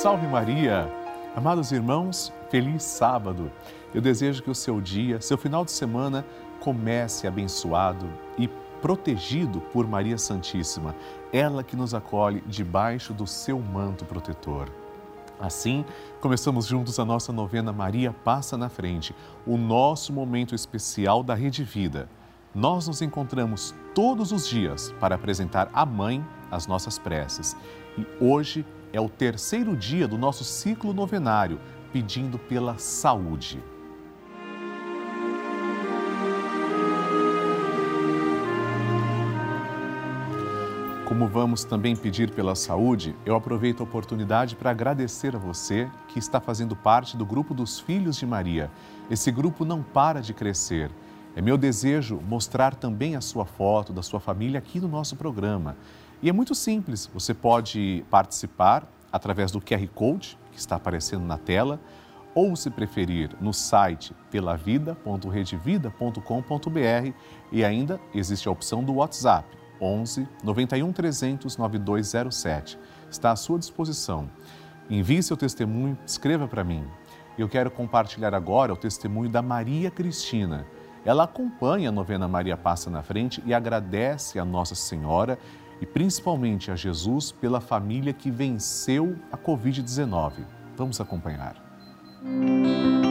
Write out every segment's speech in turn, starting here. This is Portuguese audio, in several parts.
Salve Maria! Amados irmãos, feliz sábado! Eu desejo que o seu dia, seu final de semana, comece abençoado e protegido por Maria Santíssima, ela que nos acolhe debaixo do seu manto protetor. Assim, começamos juntos a nossa novena Maria Passa na Frente, o nosso momento especial da Rede Vida. Nós nos encontramos todos os dias para apresentar à Mãe as nossas preces. E hoje é o terceiro dia do nosso ciclo novenário, pedindo pela saúde. Como vamos também pedir pela saúde, eu aproveito a oportunidade para agradecer a você que está fazendo parte do grupo dos Filhos de Maria. Esse grupo não para de crescer. É meu desejo mostrar também a sua foto da sua família aqui no nosso programa. E é muito simples, você pode participar através do QR Code que está aparecendo na tela, ou, se preferir, no site pelavida.redevida.com.br e ainda existe a opção do WhatsApp 11 91 300 9207. Está à sua disposição. Envie seu testemunho, escreva para mim. Eu quero compartilhar agora o testemunho da Maria Cristina. Ela acompanha a novena Maria Passa na Frente e agradece a Nossa Senhora e principalmente a Jesus pela família que venceu a Covid-19. Vamos acompanhar. Música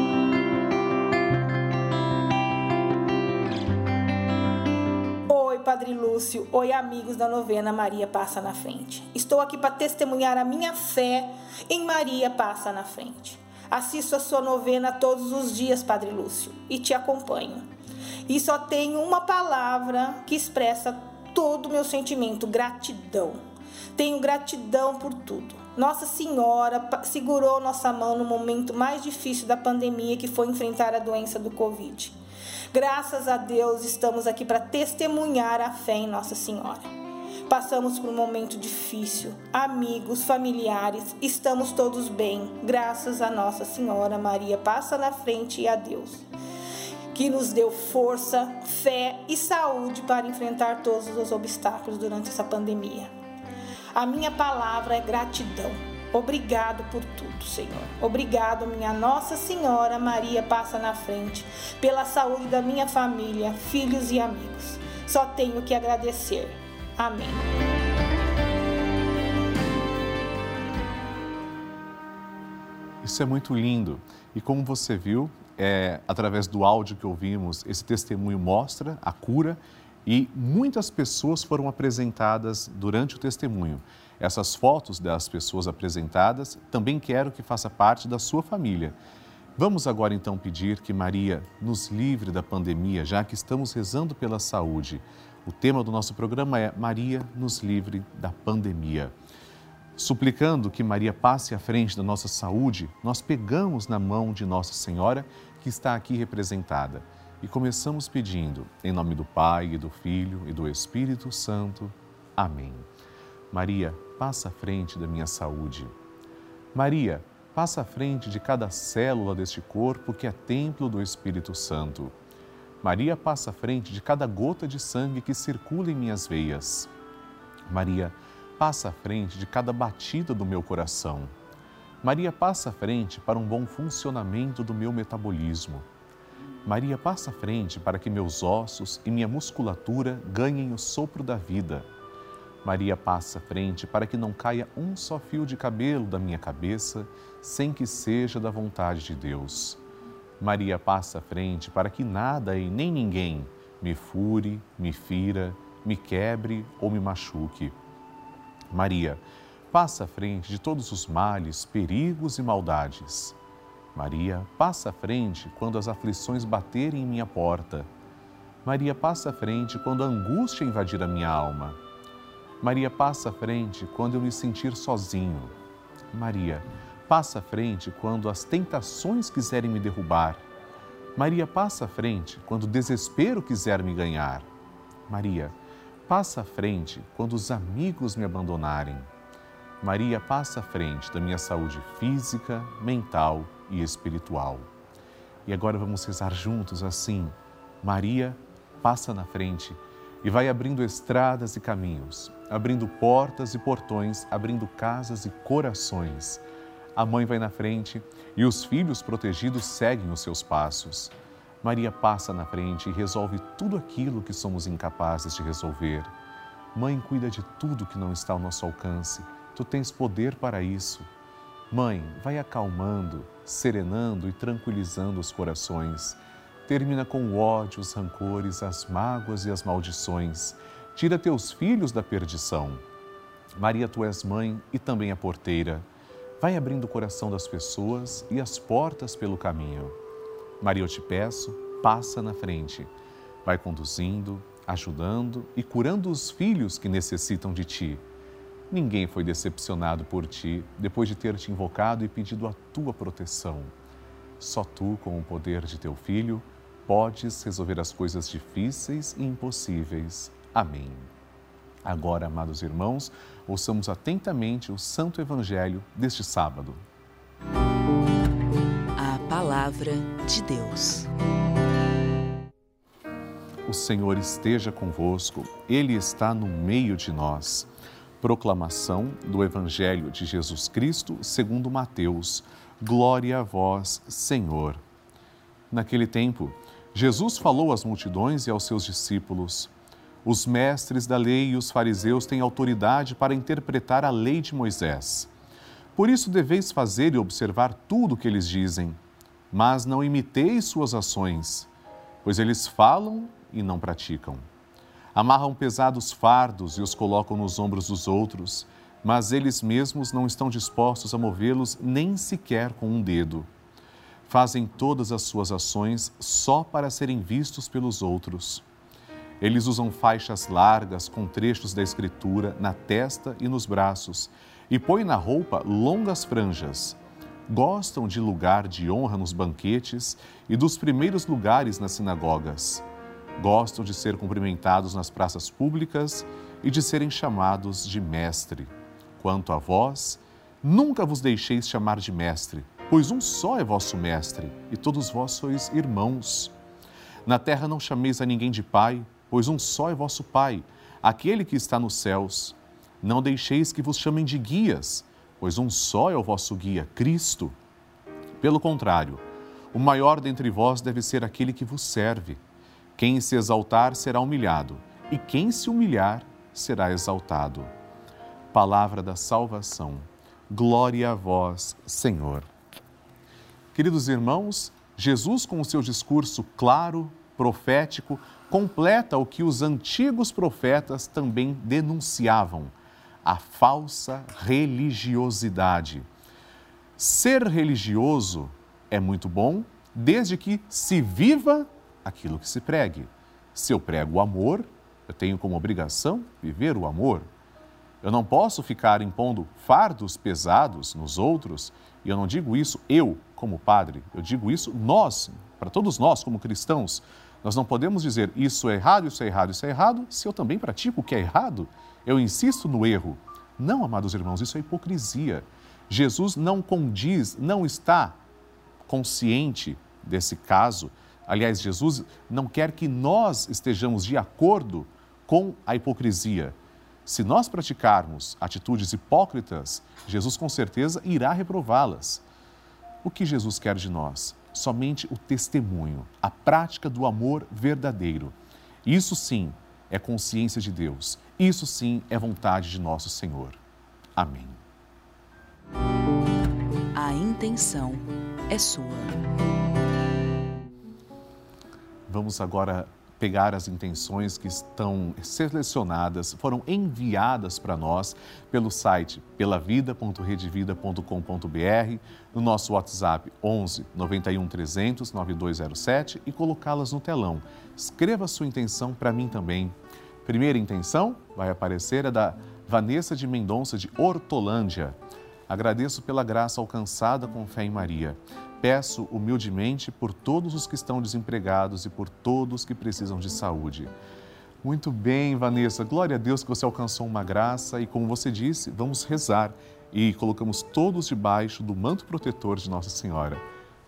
Padre Lúcio. Oi, amigos da novena Maria Passa na Frente. Estou aqui para testemunhar a minha fé em Maria Passa na Frente. Assisto a sua novena todos os dias, Padre Lúcio, e te acompanho. E só tenho uma palavra que expressa todo o meu sentimento: gratidão. Tenho gratidão por tudo. Nossa Senhora segurou nossa mão no momento mais difícil da pandemia, que foi enfrentar a doença do Covid. Graças a Deus estamos aqui para testemunhar a fé em Nossa Senhora. Passamos por um momento difícil, amigos, familiares, estamos todos bem, graças a Nossa Senhora Maria. Passa na frente e a Deus, que nos deu força, fé e saúde para enfrentar todos os obstáculos durante essa pandemia. A minha palavra é gratidão. Obrigado por tudo, Senhor. Obrigado, minha Nossa Senhora Maria passa na frente, pela saúde da minha família, filhos e amigos. Só tenho que agradecer. Amém. Isso é muito lindo. E como você viu, é, através do áudio que ouvimos, esse testemunho mostra a cura e muitas pessoas foram apresentadas durante o testemunho. Essas fotos das pessoas apresentadas também quero que faça parte da sua família. Vamos agora então pedir que Maria nos livre da pandemia, já que estamos rezando pela saúde. O tema do nosso programa é Maria nos livre da pandemia. Suplicando que Maria passe à frente da nossa saúde, nós pegamos na mão de Nossa Senhora, que está aqui representada, e começamos pedindo, em nome do Pai, e do Filho e do Espírito Santo. Amém. Maria, passa à frente da minha saúde. Maria, passa à frente de cada célula deste corpo que é templo do Espírito Santo. Maria passa à frente de cada gota de sangue que circula em minhas veias. Maria, passa à frente de cada batida do meu coração. Maria passa à frente para um bom funcionamento do meu metabolismo. Maria passa à frente para que meus ossos e minha musculatura ganhem o sopro da vida. Maria passa à frente para que não caia um só fio de cabelo da minha cabeça sem que seja da vontade de Deus. Maria passa à frente para que nada e nem ninguém me fure, me fira, me quebre ou me machuque. Maria, passa à frente de todos os males, perigos e maldades. Maria, passa à frente quando as aflições baterem em minha porta. Maria, passa à frente quando a angústia invadir a minha alma. Maria, passa à frente quando eu me sentir sozinho. Maria, passa à frente quando as tentações quiserem me derrubar. Maria, passa à frente quando o desespero quiser me ganhar. Maria, passa à frente quando os amigos me abandonarem. Maria, passa à frente da minha saúde física, mental e espiritual. E agora vamos rezar juntos assim. Maria, passa na frente e vai abrindo estradas e caminhos, abrindo portas e portões, abrindo casas e corações, a mãe vai na frente e os filhos protegidos seguem os seus passos. Maria passa na frente e resolve tudo aquilo que somos incapazes de resolver. Mãe cuida de tudo que não está ao nosso alcance. Tu tens poder para isso. Mãe, vai acalmando, serenando e tranquilizando os corações. Termina com o ódio, os rancores, as mágoas e as maldições. Tira teus filhos da perdição. Maria, tu és mãe e também a porteira. Vai abrindo o coração das pessoas e as portas pelo caminho. Maria, eu te peço, passa na frente. Vai conduzindo, ajudando e curando os filhos que necessitam de ti. Ninguém foi decepcionado por ti depois de ter te invocado e pedido a tua proteção. Só tu, com o poder de teu filho, podes resolver as coisas difíceis e impossíveis. Amém. Agora, amados irmãos, ouçamos atentamente o Santo Evangelho deste sábado. A Palavra de Deus. O Senhor esteja convosco, Ele está no meio de nós. Proclamação do Evangelho de Jesus Cristo segundo Mateus. Glória a vós, Senhor. Naquele tempo, Jesus falou às multidões e aos seus discípulos: os mestres da lei e os fariseus têm autoridade para interpretar a lei de Moisés. Por isso deveis fazer e observar tudo o que eles dizem, mas não imiteis suas ações, pois eles falam e não praticam. Amarram pesados fardos e os colocam nos ombros dos outros, mas eles mesmos não estão dispostos a movê-los nem sequer com um dedo. Fazem todas as suas ações só para serem vistos pelos outros. Eles usam faixas largas com trechos da Escritura na testa e nos braços e põem na roupa longas franjas. Gostam de lugar de honra nos banquetes e dos primeiros lugares nas sinagogas. Gostam de ser cumprimentados nas praças públicas e de serem chamados de mestre. Quanto a vós, nunca vos deixeis chamar de mestre, pois um só é vosso mestre e todos vós sois irmãos. Na terra não chameis a ninguém de pai, pois um só é vosso Pai, aquele que está nos céus. Não deixeis que vos chamem de guias, pois um só é o vosso guia, Cristo. Pelo contrário, o maior dentre vós deve ser aquele que vos serve. Quem se exaltar será humilhado, e quem se humilhar será exaltado. Palavra da salvação. Glória a vós, Senhor. Queridos irmãos, Jesus, com o seu discurso claro, profético, completa o que os antigos profetas também denunciavam: a falsa religiosidade. Ser religioso é muito bom desde que se viva aquilo que se pregue. Se eu prego o amor, eu tenho como obrigação viver o amor. Eu não posso ficar impondo fardos pesados nos outros, e eu não digo isso eu, como padre, eu digo isso nós, para todos nós, como cristãos. Nós não podemos dizer isso é errado, isso é errado, isso é errado, se eu também pratico o que é errado. Eu insisto no erro. Não, amados irmãos, isso é hipocrisia. Jesus não condiz, não está consciente desse caso. Aliás, Jesus não quer que nós estejamos de acordo com a hipocrisia. Se nós praticarmos atitudes hipócritas, Jesus com certeza irá reprová-las. O que Jesus quer de nós? somente o testemunho, a prática do amor verdadeiro. Isso sim é consciência de Deus. Isso sim é vontade de nosso Senhor. Amém. A intenção é sua. Vamos agora pegar as intenções que estão selecionadas, foram enviadas para nós pelo site pelavida.redevida.com.br, no nosso WhatsApp 11 91 300 9207 e colocá-las no telão. Escreva sua intenção para mim também. Primeira intenção vai aparecer é da Vanessa de Mendonça de Hortolândia. Agradeço pela graça alcançada com fé em Maria. Peço humildemente por todos os que estão desempregados e por todos que precisam de saúde. Muito bem, Vanessa. Glória a Deus que você alcançou uma graça e, como você disse, vamos rezar e colocamos todos debaixo do manto protetor de Nossa Senhora.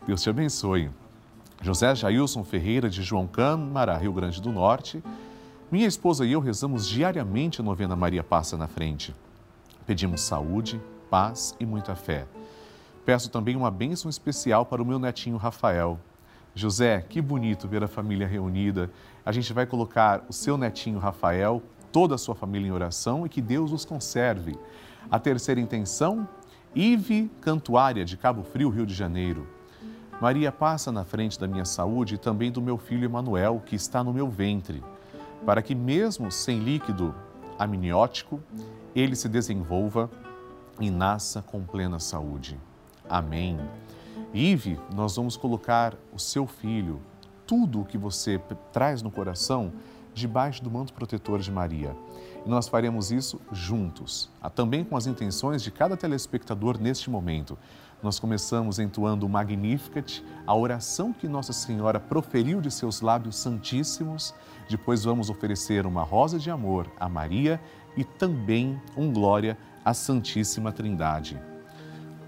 Deus te abençoe. José Jailson Ferreira, de João Câmara, Rio Grande do Norte. Minha esposa e eu rezamos diariamente a novena Maria Passa na Frente. Pedimos saúde, paz e muita fé. Peço também uma bênção especial para o meu netinho Rafael. José, que bonito ver a família reunida. A gente vai colocar o seu netinho Rafael, toda a sua família em oração e que Deus os conserve. A terceira intenção, Ive Cantuária, de Cabo Frio, Rio de Janeiro. Maria passa na frente da minha saúde e também do meu filho Emanuel, que está no meu ventre, para que mesmo sem líquido amniótico, ele se desenvolva e nasça com plena saúde. Amém. Ive, nós vamos colocar o seu filho, tudo o que você traz no coração, debaixo do manto protetor de Maria. E nós faremos isso juntos, ah, também com as intenções de cada telespectador neste momento. Nós começamos entoando o Magnificat, a oração que Nossa Senhora proferiu de seus lábios santíssimos. Depois vamos oferecer uma rosa de amor a Maria e também um glória à Santíssima Trindade.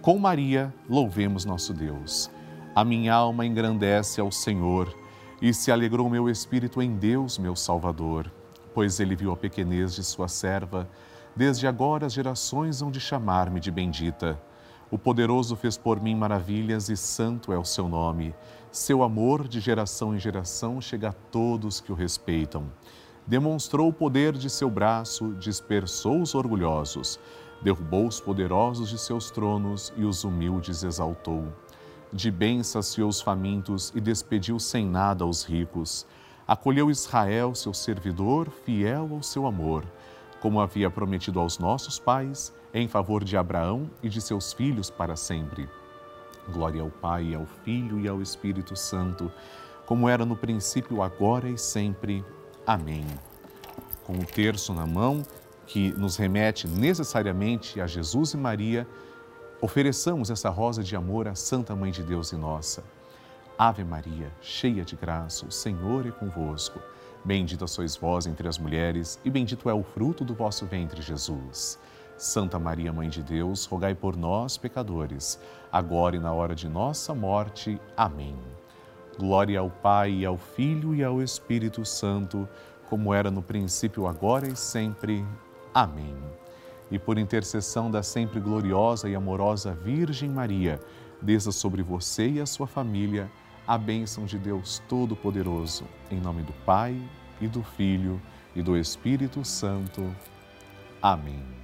Com Maria, louvemos nosso Deus. A minha alma engrandece ao Senhor e se alegrou meu espírito em Deus, meu Salvador pois ele viu a pequenez de sua serva. Desde agora as gerações hão de chamar-me de bendita. O poderoso fez por mim maravilhas e santo é o seu nome. Seu amor de geração em geração chega a todos que o respeitam. Demonstrou o poder de seu braço, dispersou os orgulhosos, derrubou os poderosos de seus tronos e os humildes exaltou. De bem saciou os famintos e despediu sem nada os ricos acolheu Israel, seu servidor, fiel ao seu amor, como havia prometido aos nossos pais, em favor de Abraão e de seus filhos para sempre. Glória ao Pai, ao Filho e ao Espírito Santo, como era no princípio, agora e sempre. Amém. Com o terço na mão, que nos remete necessariamente a Jesus e Maria, ofereçamos essa rosa de amor à Santa Mãe de Deus e nossa. Ave Maria, cheia de graça, o Senhor é convosco. Bendita sois vós entre as mulheres, e bendito é o fruto do vosso ventre, Jesus. Santa Maria, Mãe de Deus, rogai por nós, pecadores, agora e na hora de nossa morte. Amém. Glória ao Pai, ao Filho e ao Espírito Santo, como era no princípio, agora e sempre. Amém. E por intercessão da sempre gloriosa e amorosa Virgem Maria, desça sobre você e a sua família a bênção de Deus Todo-Poderoso, em nome do Pai e do Filho e do Espírito Santo. Amém.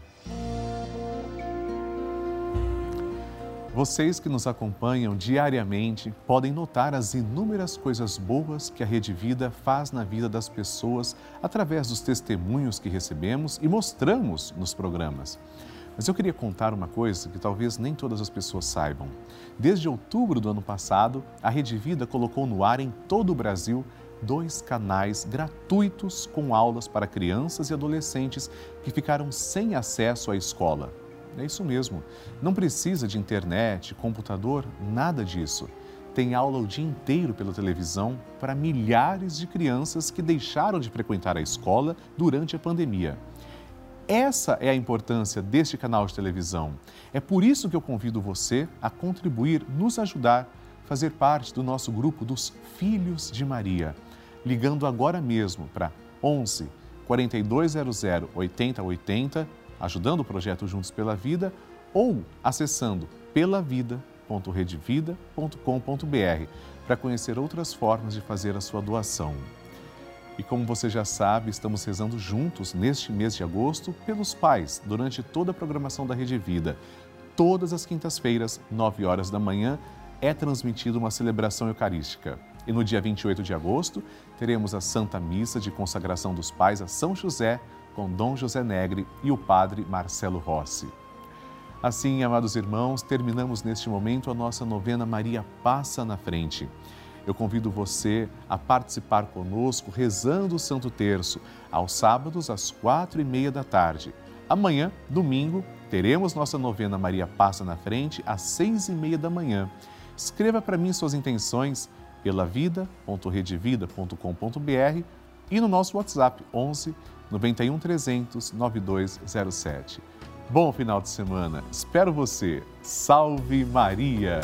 Vocês que nos acompanham diariamente podem notar as inúmeras coisas boas que a Rede Vida faz na vida das pessoas através dos testemunhos que recebemos e mostramos nos programas. Mas eu queria contar uma coisa que talvez nem todas as pessoas saibam. Desde outubro do ano passado, a Rede Vida colocou no ar em todo o Brasil dois canais gratuitos com aulas para crianças e adolescentes que ficaram sem acesso à escola. É isso mesmo, não precisa de internet, computador, nada disso. Tem aula o dia inteiro pela televisão para milhares de crianças que deixaram de frequentar a escola durante a pandemia. Essa é a importância deste canal de televisão. É por isso que eu convido você a contribuir, nos ajudar, fazer parte do nosso grupo dos Filhos de Maria, ligando agora mesmo para 11 4200 8080, ajudando o projeto Juntos pela Vida, ou acessando pelavida.redevida.com.br para conhecer outras formas de fazer a sua doação. E como você já sabe, estamos rezando juntos neste mês de agosto pelos pais durante toda a programação da Rede Vida. Todas as quintas-feiras, 9 horas da manhã, é transmitida uma celebração eucarística. E no dia 28 de agosto, teremos a Santa Missa de consagração dos pais a São José, com Dom José Negre e o Padre Marcelo Rossi. Assim, amados irmãos, terminamos neste momento a nossa novena Maria Passa na Frente. Eu convido você a participar conosco rezando o Santo Terço, aos sábados às quatro e meia da tarde. Amanhã, domingo, teremos nossa novena Maria Passa na Frente às seis e meia da manhã. Escreva para mim suas intenções pela vida.redevida.com.br e no nosso WhatsApp 11 91 300 9207. Bom final de semana. Espero você. Salve Maria!